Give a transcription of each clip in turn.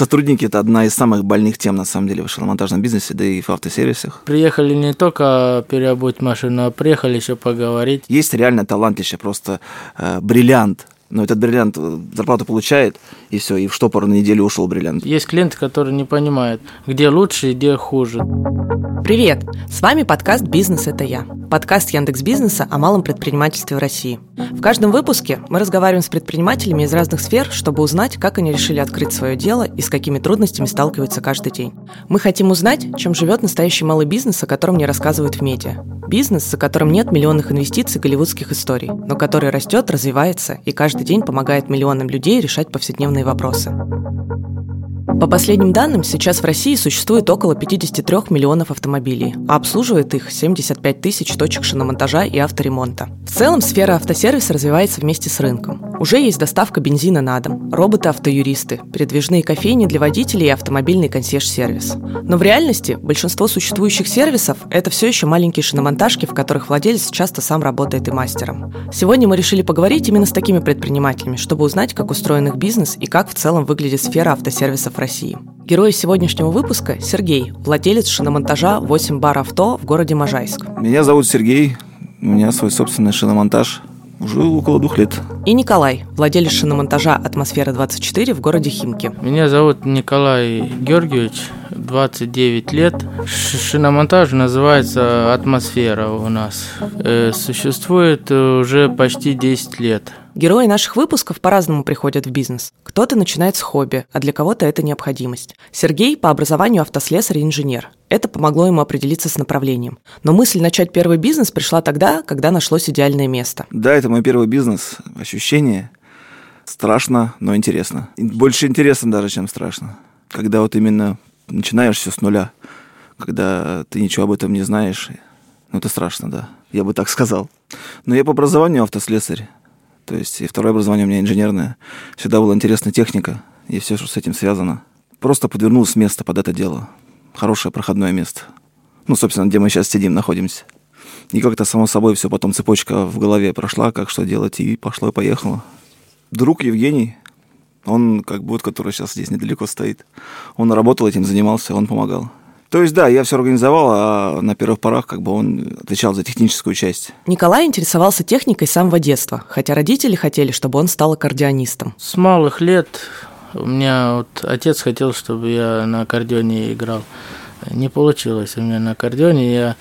Сотрудники – это одна из самых больных тем, на самом деле, в шиномонтажном бизнесе, да и в автосервисах. Приехали не только переобуть машину, а приехали еще поговорить. Есть реально талантище, просто э, бриллиант – но этот бриллиант э, зарплату получает, и все, и в штопор на неделю ушел бриллиант. Есть клиенты, которые не понимают, где лучше и где хуже. Привет! С вами подкаст «Бизнес – это я». Подкаст Яндекс Бизнеса о малом предпринимательстве в России. В каждом выпуске мы разговариваем с предпринимателями из разных сфер, чтобы узнать, как они решили открыть свое дело и с какими трудностями сталкиваются каждый день. Мы хотим узнать, чем живет настоящий малый бизнес, о котором не рассказывают в медиа. Бизнес, за которым нет миллионных инвестиций голливудских историй, но который растет, развивается и каждый день помогает миллионам людей решать повседневные вопросы. По последним данным, сейчас в России существует около 53 миллионов автомобилей, а обслуживает их 75 тысяч точек шиномонтажа и авторемонта. В целом, сфера автосервиса развивается вместе с рынком. Уже есть доставка бензина на дом, роботы-автоюристы, передвижные кофейни для водителей и автомобильный консьерж-сервис. Но в реальности большинство существующих сервисов – это все еще маленькие шиномонтажки, в которых владелец часто сам работает и мастером. Сегодня мы решили поговорить именно с такими предпринимателями, чтобы узнать, как устроен их бизнес и как в целом выглядит сфера автосервисов России. Герой сегодняшнего выпуска – Сергей, владелец шиномонтажа 8 бар авто в городе Можайск. Меня зовут Сергей, у меня свой собственный шиномонтаж уже около двух лет. И Николай, владелец шиномонтажа «Атмосфера-24» в городе Химки. Меня зовут Николай Георгиевич, 29 лет. Шиномонтаж называется «Атмосфера» у нас. Э, существует уже почти 10 лет. Герои наших выпусков по-разному приходят в бизнес. Кто-то начинает с хобби, а для кого-то это необходимость. Сергей по образованию автослесарь и инженер. Это помогло ему определиться с направлением. Но мысль начать первый бизнес пришла тогда, когда нашлось идеальное место. Да, это мой первый бизнес. Ощущение страшно, но интересно. Больше интересно даже, чем страшно. Когда вот именно начинаешь все с нуля, когда ты ничего об этом не знаешь, ну это страшно, да. Я бы так сказал. Но я по образованию автослесарь. То есть и второе образование у меня инженерное. Всегда была интересная техника и все, что с этим связано. Просто подвернулось место под это дело. Хорошее проходное место. Ну, собственно, где мы сейчас сидим, находимся. И как-то само собой все потом цепочка в голове прошла, как что делать, и пошло и поехало. Друг Евгений, он как вот, который сейчас здесь недалеко стоит, он работал этим, занимался, он помогал. То есть, да, я все организовал, а на первых порах как бы он отвечал за техническую часть. Николай интересовался техникой с самого детства, хотя родители хотели, чтобы он стал аккордеонистом. С малых лет у меня вот отец хотел, чтобы я на аккордеоне играл. Не получилось у меня на аккордеоне. Я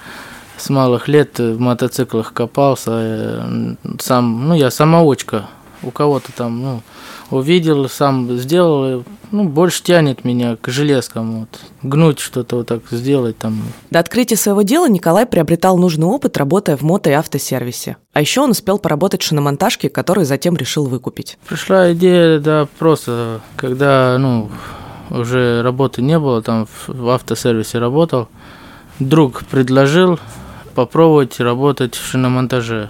с малых лет в мотоциклах копался. Э, сам, ну, я самоучка. У кого-то там, ну, увидел, сам сделал, ну, больше тянет меня к железкам, вот, гнуть что-то вот так сделать там. До открытия своего дела Николай приобретал нужный опыт, работая в мото- и автосервисе. А еще он успел поработать в шиномонтажке, который затем решил выкупить. Пришла идея, да, просто, когда, ну, уже работы не было, там в автосервисе работал, друг предложил попробовать работать в шиномонтаже.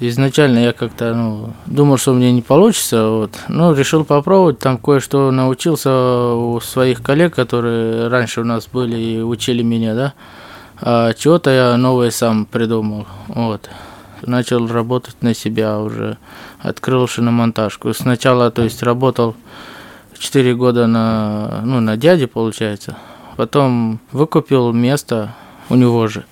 Изначально я как-то ну, думал, что меня не получится, вот. но решил попробовать, там кое-что научился у своих коллег, которые раньше у нас были и учили меня, да, а чего-то я новое сам придумал, вот. Начал работать на себя уже, открыл шиномонтажку. Сначала, то есть, работал 4 года на, ну, на дяде, получается. Потом выкупил место у него же.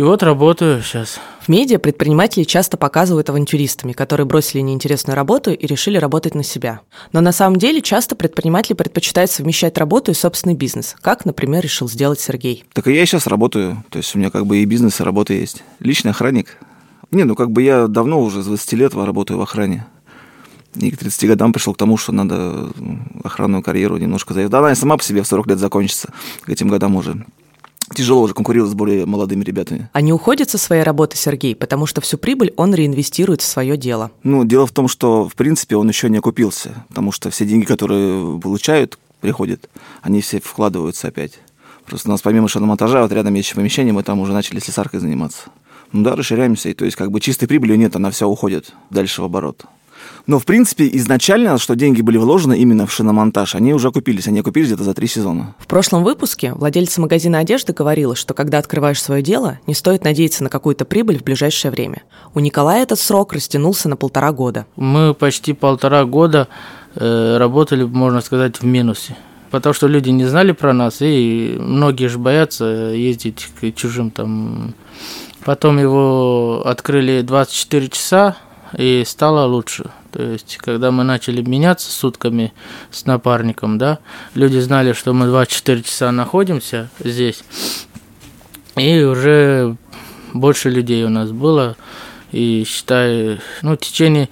И вот работаю сейчас. В медиа предприниматели часто показывают авантюристами, которые бросили неинтересную работу и решили работать на себя. Но на самом деле часто предприниматели предпочитают совмещать работу и собственный бизнес, как, например, решил сделать Сергей. Так и я сейчас работаю, то есть у меня как бы и бизнес, и работа есть. Личный охранник. Не, ну как бы я давно уже с 20 лет работаю в охране. И к 30 годам пришел к тому, что надо охранную карьеру немножко заехать. Да, она сама по себе в 40 лет закончится, к этим годам уже тяжело уже конкурировать с более молодыми ребятами. А не уходит со своей работы Сергей, потому что всю прибыль он реинвестирует в свое дело? Ну, дело в том, что, в принципе, он еще не окупился, потому что все деньги, которые получают, приходят, они все вкладываются опять. Просто у нас помимо шиномонтажа, вот рядом есть еще помещение, мы там уже начали слесаркой заниматься. Ну да, расширяемся, и то есть как бы чистой прибыли нет, она вся уходит дальше в оборот. Но, в принципе, изначально, что деньги были вложены именно в шиномонтаж, они уже окупились. Они окупились где-то за три сезона. В прошлом выпуске владельца магазина одежды говорила, что когда открываешь свое дело, не стоит надеяться на какую-то прибыль в ближайшее время. У Николая этот срок растянулся на полтора года. Мы почти полтора года э, работали, можно сказать, в минусе. потому что люди не знали про нас, и многие же боятся ездить к чужим там. Потом его открыли 24 часа, и стало лучше. То есть, когда мы начали меняться сутками с напарником, да, люди знали, что мы 24 часа находимся здесь, и уже больше людей у нас было, и считай, ну, в течение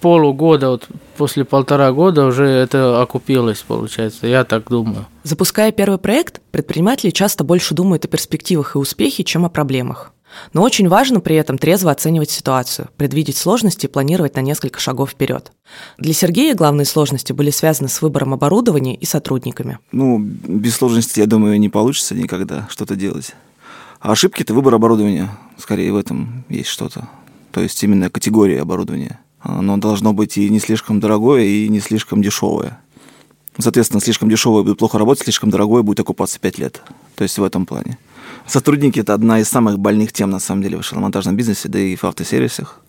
полугода, вот после полтора года уже это окупилось, получается, я так думаю. Запуская первый проект, предприниматели часто больше думают о перспективах и успехе, чем о проблемах. Но очень важно при этом трезво оценивать ситуацию, предвидеть сложности и планировать на несколько шагов вперед. Для Сергея главные сложности были связаны с выбором оборудования и сотрудниками. Ну, без сложности, я думаю, не получится никогда что-то делать. А ошибки – это выбор оборудования. Скорее в этом есть что-то. То есть именно категория оборудования. Оно должно быть и не слишком дорогое, и не слишком дешевое. Соответственно, слишком дешевое будет плохо работать, слишком дорогое будет окупаться 5 лет. То есть в этом плане. Сотрудники – это одна из самых больных тем, на самом деле, в шиномонтажном бизнесе, да и в автосервисах.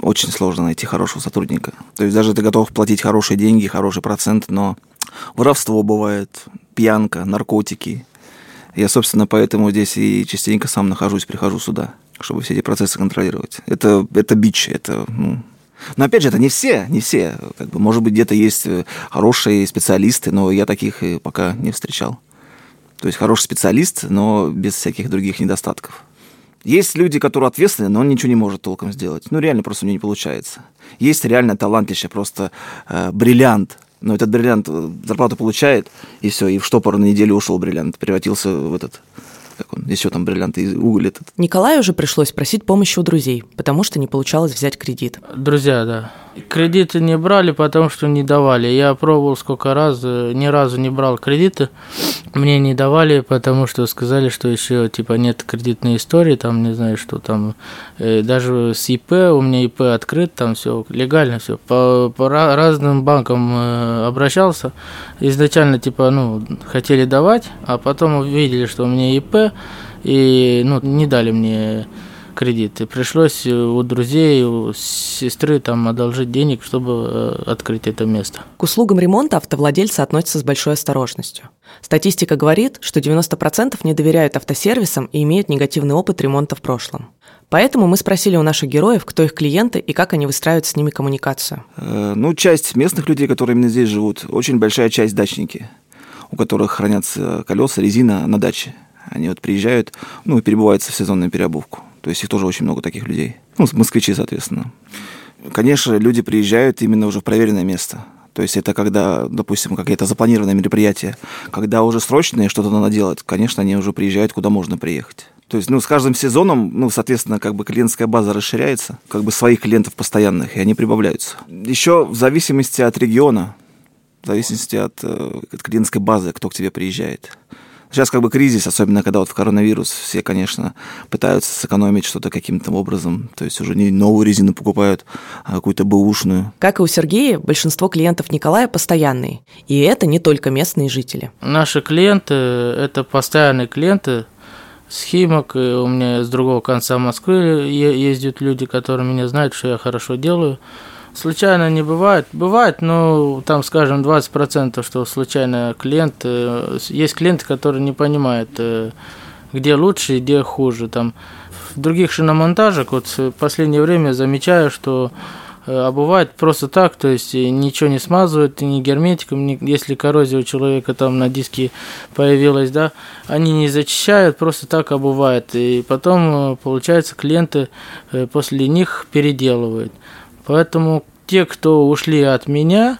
Очень сложно найти хорошего сотрудника. То есть даже ты готов платить хорошие деньги, хороший процент, но воровство бывает, пьянка, наркотики. Я, собственно, поэтому здесь и частенько сам нахожусь, прихожу сюда, чтобы все эти процессы контролировать. Это, это бич, это, ну, но опять же, это не все, не все. Как бы, может быть, где-то есть э, хорошие специалисты, но я таких пока не встречал. То есть хороший специалист, но без всяких других недостатков. Есть люди, которые ответственны, но он ничего не может толком сделать. Ну, реально просто у него не получается. Есть реально талантище, просто э, бриллиант. Но этот бриллиант э, зарплату получает, и все, и в штопор на неделю ушел бриллиант, превратился в этот как он, еще там бриллианты, уголь этот. Николаю уже пришлось просить помощи у друзей, потому что не получалось взять кредит. Друзья, да. Кредиты не брали, потому что не давали. Я пробовал сколько раз, э, ни разу не брал кредиты. Мне не давали, потому что сказали, что еще типа нет кредитной истории, там не знаю, что там. Э, даже с ИП, у меня ИП открыт, там все легально, все. По, по разным банкам э, обращался. Изначально типа, ну, хотели давать, а потом увидели, что у меня ИП, и ну, не дали мне кредит. И пришлось э, у друзей, у сестры там одолжить денег, чтобы э, открыть это место. К услугам ремонта автовладельцы относятся с большой осторожностью. Статистика говорит, что 90% не доверяют автосервисам и имеют негативный опыт ремонта в прошлом. Поэтому мы спросили у наших героев, кто их клиенты и как они выстраивают с ними коммуникацию. Э, ну, часть местных людей, которые именно здесь живут, очень большая часть дачники, у которых хранятся колеса, резина на даче. Они вот приезжают, ну, и перебываются в сезонную переобувку. То есть их тоже очень много таких людей. Ну, москвичи, соответственно. Конечно, люди приезжают именно уже в проверенное место. То есть это когда, допустим, какое-то запланированное мероприятие, когда уже срочное что-то надо делать, конечно, они уже приезжают, куда можно приехать. То есть, ну, с каждым сезоном, ну, соответственно, как бы клиентская база расширяется, как бы своих клиентов постоянных, и они прибавляются. Еще в зависимости от региона, в зависимости от, э, от клиентской базы, кто к тебе приезжает. Сейчас как бы кризис, особенно когда вот в коронавирус, все, конечно, пытаются сэкономить что-то каким-то образом. То есть уже не новую резину покупают, а какую-то бэушную. Как и у Сергея, большинство клиентов Николая постоянные. И это не только местные жители. Наши клиенты – это постоянные клиенты, с Химок, у меня с другого конца Москвы ездят люди, которые меня знают, что я хорошо делаю. Случайно не бывает. Бывает, но там, скажем, 20%, что случайно клиент... Э, есть клиенты, которые не понимают, э, где лучше и где хуже. Там в других шиномонтажах, вот в последнее время замечаю, что э, а бывает просто так, то есть ничего не смазывают, ни герметиком, ни, если коррозия у человека там на диске появилась, да, они не зачищают, просто так обувает. И потом, получается, клиенты после них переделывают. Поэтому те, кто ушли от меня,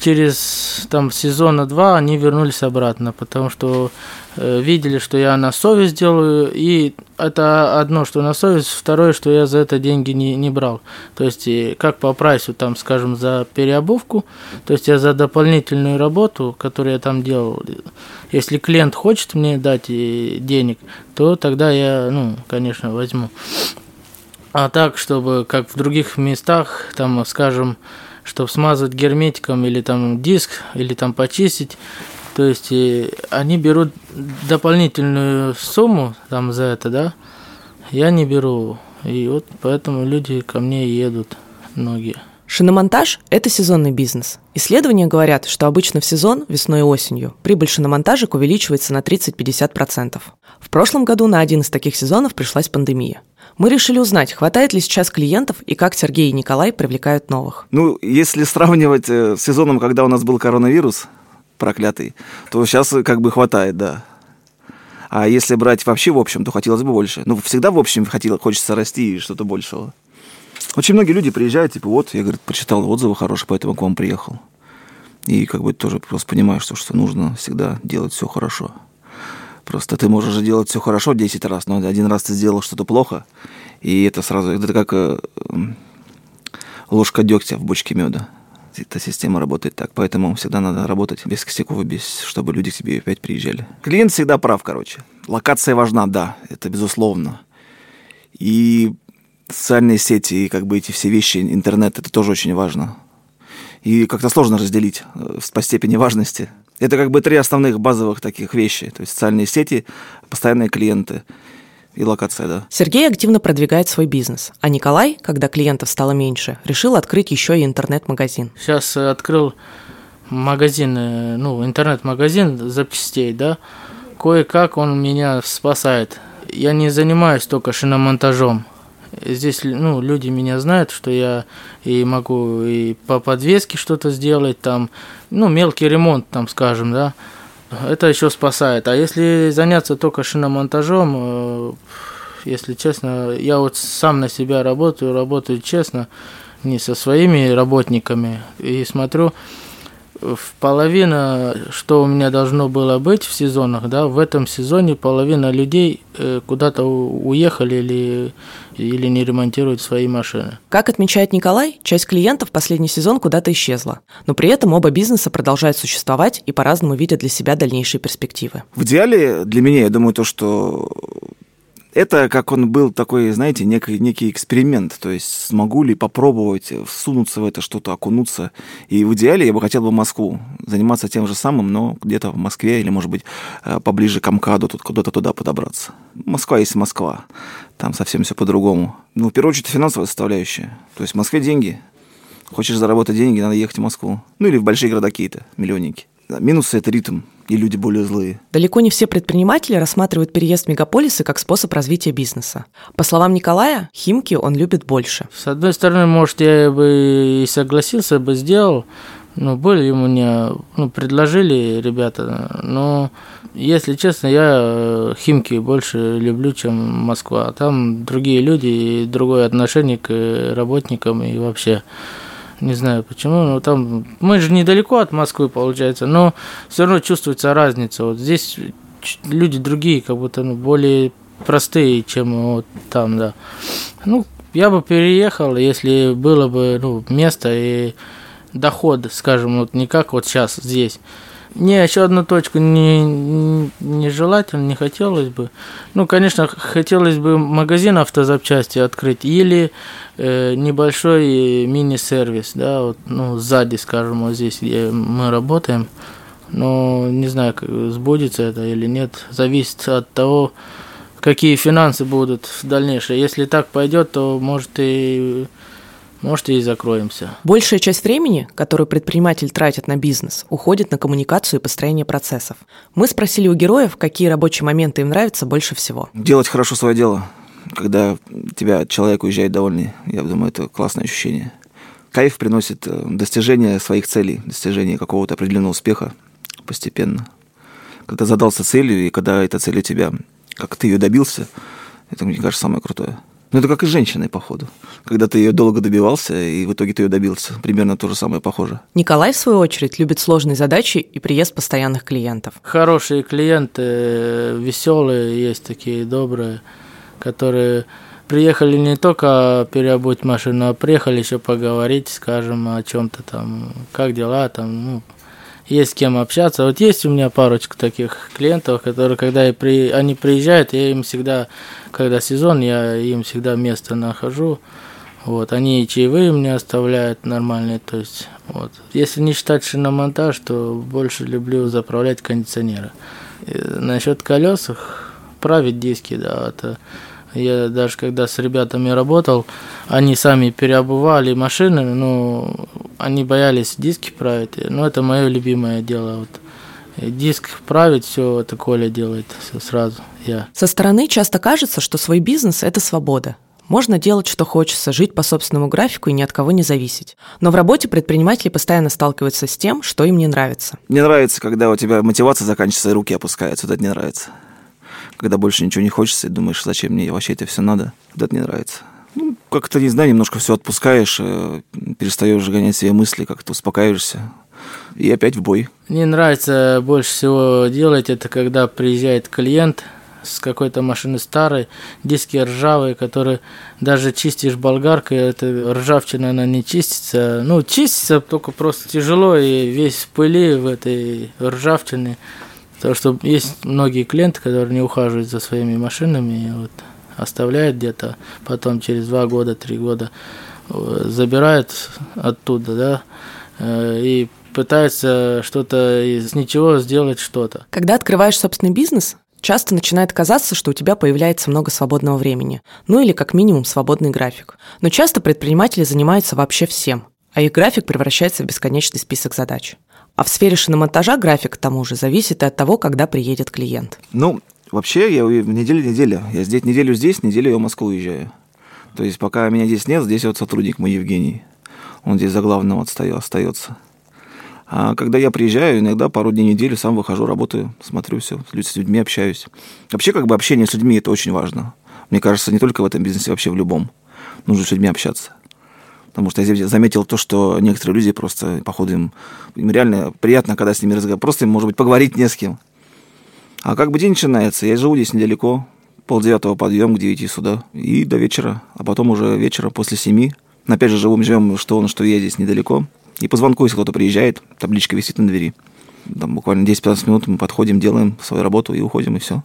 через там сезона два они вернулись обратно, потому что э, видели, что я на совесть делаю, и это одно, что на совесть, второе, что я за это деньги не, не брал. То есть, как по прайсу, там, скажем, за переобувку, то есть я за дополнительную работу, которую я там делал, если клиент хочет мне дать э, денег, то тогда я, ну, конечно, возьму. А так, чтобы как в других местах, там, скажем, чтобы смазать герметиком или там диск, или там почистить, то есть они берут дополнительную сумму там за это, да, я не беру. И вот поэтому люди ко мне едут многие. Шиномонтаж – это сезонный бизнес. Исследования говорят, что обычно в сезон, весной и осенью, прибыль шиномонтажек увеличивается на 30-50%. В прошлом году на один из таких сезонов пришлась пандемия. Мы решили узнать, хватает ли сейчас клиентов и как Сергей и Николай привлекают новых. Ну, если сравнивать э, с сезоном, когда у нас был коронавирус проклятый, то сейчас как бы хватает, да. А если брать вообще в общем, то хотелось бы больше. Ну, всегда в общем хотел, хочется расти и что-то большего. Очень многие люди приезжают, типа, вот, я, говорит, прочитал отзывы хорошие, поэтому к вам приехал. И как бы тоже просто понимаю, что, что нужно всегда делать все хорошо. Просто ты можешь же делать все хорошо 10 раз, но один раз ты сделал что-то плохо, и это сразу, это как э, ложка дегтя в бочке меда. Эта система работает так, поэтому всегда надо работать без косяков, без, чтобы люди к тебе опять приезжали. Клиент всегда прав, короче. Локация важна, да, это безусловно. И социальные сети и как бы эти все вещи, интернет, это тоже очень важно. И как-то сложно разделить э, по степени важности. Это как бы три основных базовых таких вещи. То есть социальные сети, постоянные клиенты и локация, да. Сергей активно продвигает свой бизнес, а Николай, когда клиентов стало меньше, решил открыть еще и интернет-магазин. Сейчас открыл магазин, э, ну, интернет-магазин запчастей, да. Кое-как он меня спасает. Я не занимаюсь только шиномонтажом. Здесь ну, люди меня знают, что я и могу и по подвеске что-то сделать, там, ну, мелкий ремонт, там, скажем, да. Это еще спасает. А если заняться только шиномонтажом, э, если честно, я вот сам на себя работаю, работаю честно, не со своими работниками, и смотрю, половина, что у меня должно было быть в сезонах, да, в этом сезоне половина людей э, куда-то уехали или, или не ремонтируют свои машины. Как отмечает Николай, часть клиентов последний сезон куда-то исчезла. Но при этом оба бизнеса продолжают существовать и по-разному видят для себя дальнейшие перспективы. В идеале для меня, я думаю, то, что это как он был такой, знаете, некий, некий эксперимент. То есть смогу ли попробовать всунуться в это что-то, окунуться. И в идеале я бы хотел бы Москву заниматься тем же самым, но где-то в Москве или, может быть, э, поближе к Амкаду, тут куда-то туда подобраться. Москва есть Москва. Там совсем все по-другому. Ну, в первую очередь, финансовая составляющая. То есть в Москве деньги. Хочешь заработать деньги, надо ехать в Москву. Ну, или в большие города какие-то, миллионники. Минусы – это ритм и люди более злые. Далеко не все предприниматели рассматривают переезд в мегаполисы как способ развития бизнеса. По словам Николая, Химки он любит больше. С одной стороны, может, я бы и согласился бы, сделал, но были меня, ну, предложили ребята, но, если честно, я э, Химки больше люблю, чем Москва. Там другие люди и другое отношение к работникам и вообще. Не знаю почему, но там мы же недалеко от Москвы, получается, но все равно чувствуется разница. Вот здесь люди другие, как будто ну, более простые, чем вот там, да. Ну, я бы переехал, если было бы ну, место и доход, скажем, вот не как вот сейчас здесь. Не, еще одну точку не, не желательно, не хотелось бы. Ну, конечно, хотелось бы магазин автозапчасти открыть или э, небольшой мини-сервис, да, вот, ну, сзади, скажем, вот здесь, где мы работаем. Но не знаю, как сбудется это или нет. Зависит от того, какие финансы будут в дальнейшем. Если так пойдет, то может и может, и закроемся. Большая часть времени, которую предприниматель тратит на бизнес, уходит на коммуникацию и построение процессов. Мы спросили у героев, какие рабочие моменты им нравятся больше всего. Делать хорошо свое дело. Когда тебя человек уезжает довольный, я думаю, это классное ощущение. Кайф приносит э, достижение своих целей, достижение какого-то определенного успеха постепенно. Когда задался целью, и когда эта цель у тебя, как ты ее добился, это, мне кажется, самое крутое. Ну, это как и с женщиной, походу. Когда ты ее долго добивался, и в итоге ты ее добился. Примерно то же самое похоже. Николай, в свою очередь, любит сложные задачи и приезд постоянных клиентов. Хорошие клиенты, веселые, есть такие добрые, которые приехали не только переобуть машину, а приехали еще поговорить, скажем, о чем-то там, как дела там, ну, есть с кем общаться. Вот есть у меня парочка таких клиентов, которые, когда при, они приезжают, я им всегда, когда сезон, я им всегда место нахожу. Вот, они и чаевые мне оставляют нормальные, то есть, вот. Если не считать шиномонтаж, то больше люблю заправлять кондиционеры. И насчет колес, править диски, да, это Я даже когда с ребятами работал, они сами переобували машины, ну, они боялись диски править. Но это мое любимое дело. Вот. Диск править, все это Коля делает все сразу, я. Со стороны часто кажется, что свой бизнес – это свобода. Можно делать, что хочется, жить по собственному графику и ни от кого не зависеть. Но в работе предприниматели постоянно сталкиваются с тем, что им не нравится. Мне нравится, когда у тебя мотивация заканчивается, и руки опускаются. Вот это не нравится. Когда больше ничего не хочется, и думаешь, зачем мне вообще это все надо. Вот это не нравится. Ну, как-то, не знаю, немножко все отпускаешь, э, перестаешь гонять себе мысли, как-то успокаиваешься. И опять в бой. Мне нравится больше всего делать это, когда приезжает клиент – с какой-то машины старой, диски ржавые, которые даже чистишь болгаркой, это ржавчина, она не чистится. Ну, чистится только просто тяжело и весь в пыли в этой ржавчине. Потому что есть многие клиенты, которые не ухаживают за своими машинами и вот оставляют где-то, потом через два года, три года э, забирают оттуда, да, э, и пытаются что-то из ничего сделать что-то. Когда открываешь собственный бизнес, Часто начинает казаться, что у тебя появляется много свободного времени, ну или как минимум свободный график. Но часто предприниматели занимаются вообще всем, а их график превращается в бесконечный список задач. А в сфере шиномонтажа график, к тому же, зависит и от того, когда приедет клиент. Ну, вообще, я в неделю-неделю. Я здесь неделю здесь, неделю я в Москву уезжаю. То есть, пока меня здесь нет, здесь вот сотрудник мой Евгений. Он здесь за главного остается. А когда я приезжаю, иногда пару дней в неделю сам выхожу, работаю, смотрю все, с людьми общаюсь. Вообще, как бы общение с людьми – это очень важно. Мне кажется, не только в этом бизнесе, вообще в любом. Нужно с людьми общаться. Потому что я заметил то, что некоторые люди просто, походу, им, им реально приятно, когда с ними разговаривать. Просто им, может быть, поговорить не с кем. А как бы день начинается, я живу здесь недалеко, полдевятого подъем к девяти сюда, и до вечера, а потом уже вечера после семи. Опять же, живем, живем, что он, что я здесь недалеко. И по звонку, если кто-то приезжает, табличка висит на двери. Там буквально 10-15 минут мы подходим, делаем свою работу и уходим, и все.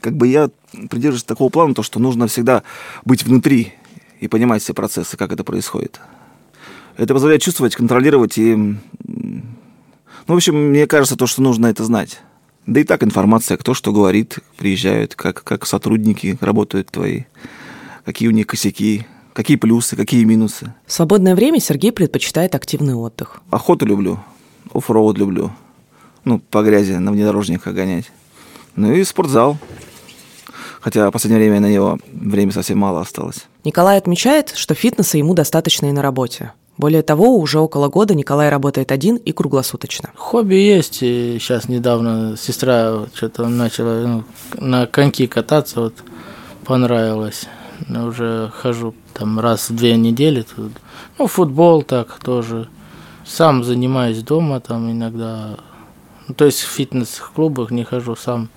Как бы я придерживаюсь такого плана, то, что нужно всегда быть внутри и понимать все процессы, как это происходит. Это позволяет чувствовать, контролировать и... Ну, в общем, мне кажется, то, что нужно это знать. Да и так информация, кто что говорит, приезжают, как, как сотрудники работают твои, какие у них косяки, Какие плюсы, какие минусы? В свободное время Сергей предпочитает активный отдых. Охоту люблю, оффроуд люблю. Ну, по грязи на внедорожниках гонять. Ну и спортзал. Хотя в последнее время на него время совсем мало осталось. Николай отмечает, что фитнеса ему достаточно и на работе. Более того, уже около года Николай работает один и круглосуточно. Хобби есть. И сейчас недавно сестра что-то начала ну, на коньки кататься, вот понравилось. Уже хожу там раз в две недели. Тут. Ну, футбол так тоже. Сам занимаюсь дома там иногда. Ну, то есть в фитнес-клубах не хожу сам.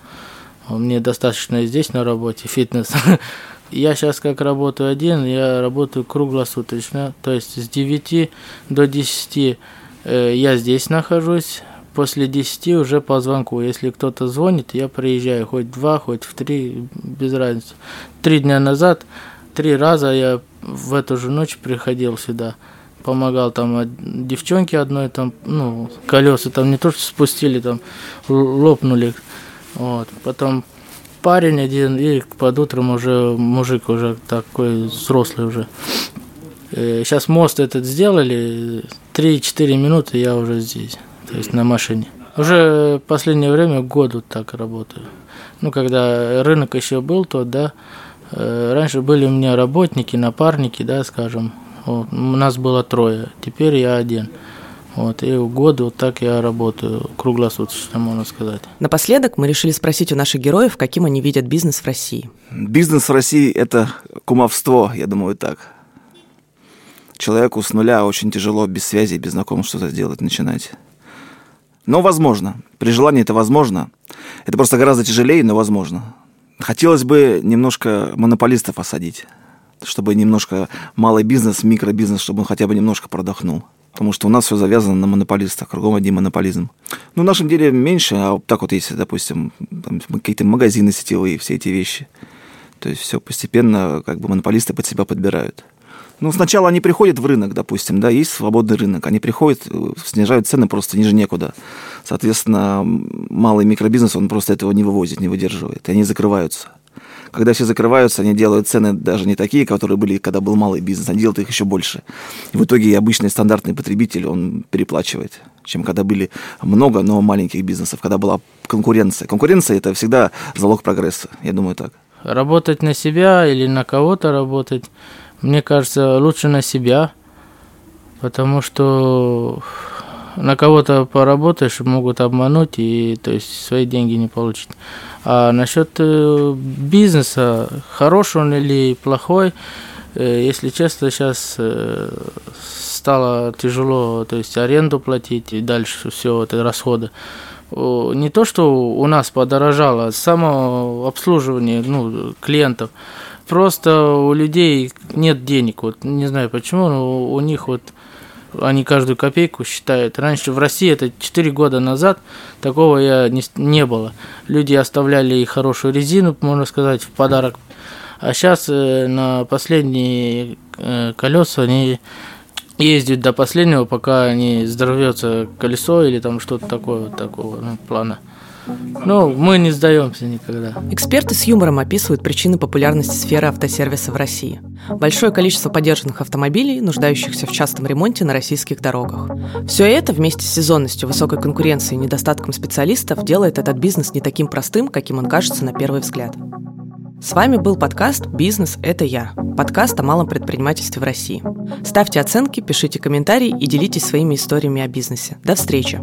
Мне достаточно и здесь на работе фитнес. Я сейчас как работаю один, я работаю круглосуточно. То есть с 9 до 10 э, я здесь нахожусь. После 10 уже по звонку. Если кто-то звонит, я приезжаю хоть два, хоть в три, без разницы. Три дня назад Три раза я в эту же ночь приходил сюда. Помогал там девчонке одной, там, ну, колеса там не то что спустили, там лопнули. Вот. Потом парень один, и под утром уже мужик уже такой взрослый уже. Сейчас э, мост этот сделали, 3-4 минуты я уже здесь, то есть на машине. Уже последнее время год вот так работаю. Ну, когда рынок еще был, то да, Э, раньше были у меня работники, напарники, да, скажем. Вот. У нас было трое, теперь я один. Вот, и год вот так я работаю круглосуточно, можно сказать. Напоследок мы решили спросить у наших героев, каким они видят бизнес в России. Бизнес в России – это кумовство, я думаю, так. Человеку с нуля очень тяжело без связи, без знакомых что-то делать, начинать. Но возможно. При желании это возможно. Это просто гораздо тяжелее, но возможно. Хотелось бы немножко монополистов осадить, чтобы немножко малый бизнес, микробизнес, чтобы он хотя бы немножко продохнул. Потому что у нас все завязано на монополистах, кругом один монополизм. Ну, в нашем деле меньше, а так вот если, допустим, какие-то магазины сетевые, все эти вещи. То есть все постепенно как бы монополисты под себя подбирают. Ну, сначала они приходят в рынок, допустим, да, есть свободный рынок. Они приходят, э, снижают цены просто ниже некуда. Соответственно, малый микробизнес, он просто этого не вывозит, не выдерживает, и они закрываются. Когда все закрываются, они делают цены даже не такие, которые были, когда был малый бизнес, они делают их еще больше. И в итоге обычный стандартный потребитель, он переплачивает, чем когда были много, но маленьких бизнесов, когда была конкуренция. Конкуренция – это всегда залог прогресса, я думаю так. Работать на себя или на кого-то работать, мне кажется, лучше на себя, потому что на кого-то поработаешь, могут обмануть и то есть свои деньги не получить. А насчет э, бизнеса, хороший он или плохой, э, если честно, сейчас э, стало тяжело, то есть аренду платить и дальше все это расходы. Не то, что у нас подорожало, само обслуживание ну, клиентов. Просто у людей нет денег. Вот не знаю почему, но у них вот они каждую копейку считают. Раньше в России, это 4 года назад, такого я не, не было. Люди оставляли и хорошую резину, можно сказать, в подарок. А сейчас э, на последние э, колеса они ездят до последнего, пока не взорвется колесо или там что-то такое вот такого ну, плана. Ну, мы не сдаемся никогда. Эксперты с юмором описывают причины популярности сферы автосервиса в России. Большое количество подержанных автомобилей, нуждающихся в частом ремонте на российских дорогах. Все это вместе с сезонностью, высокой конкуренцией и недостатком специалистов делает этот бизнес не таким простым, каким он кажется на первый взгляд. С вами был подкаст «Бизнес – это я». Подкаст о малом предпринимательстве в России. Ставьте оценки, пишите комментарии и делитесь своими историями о бизнесе. До встречи!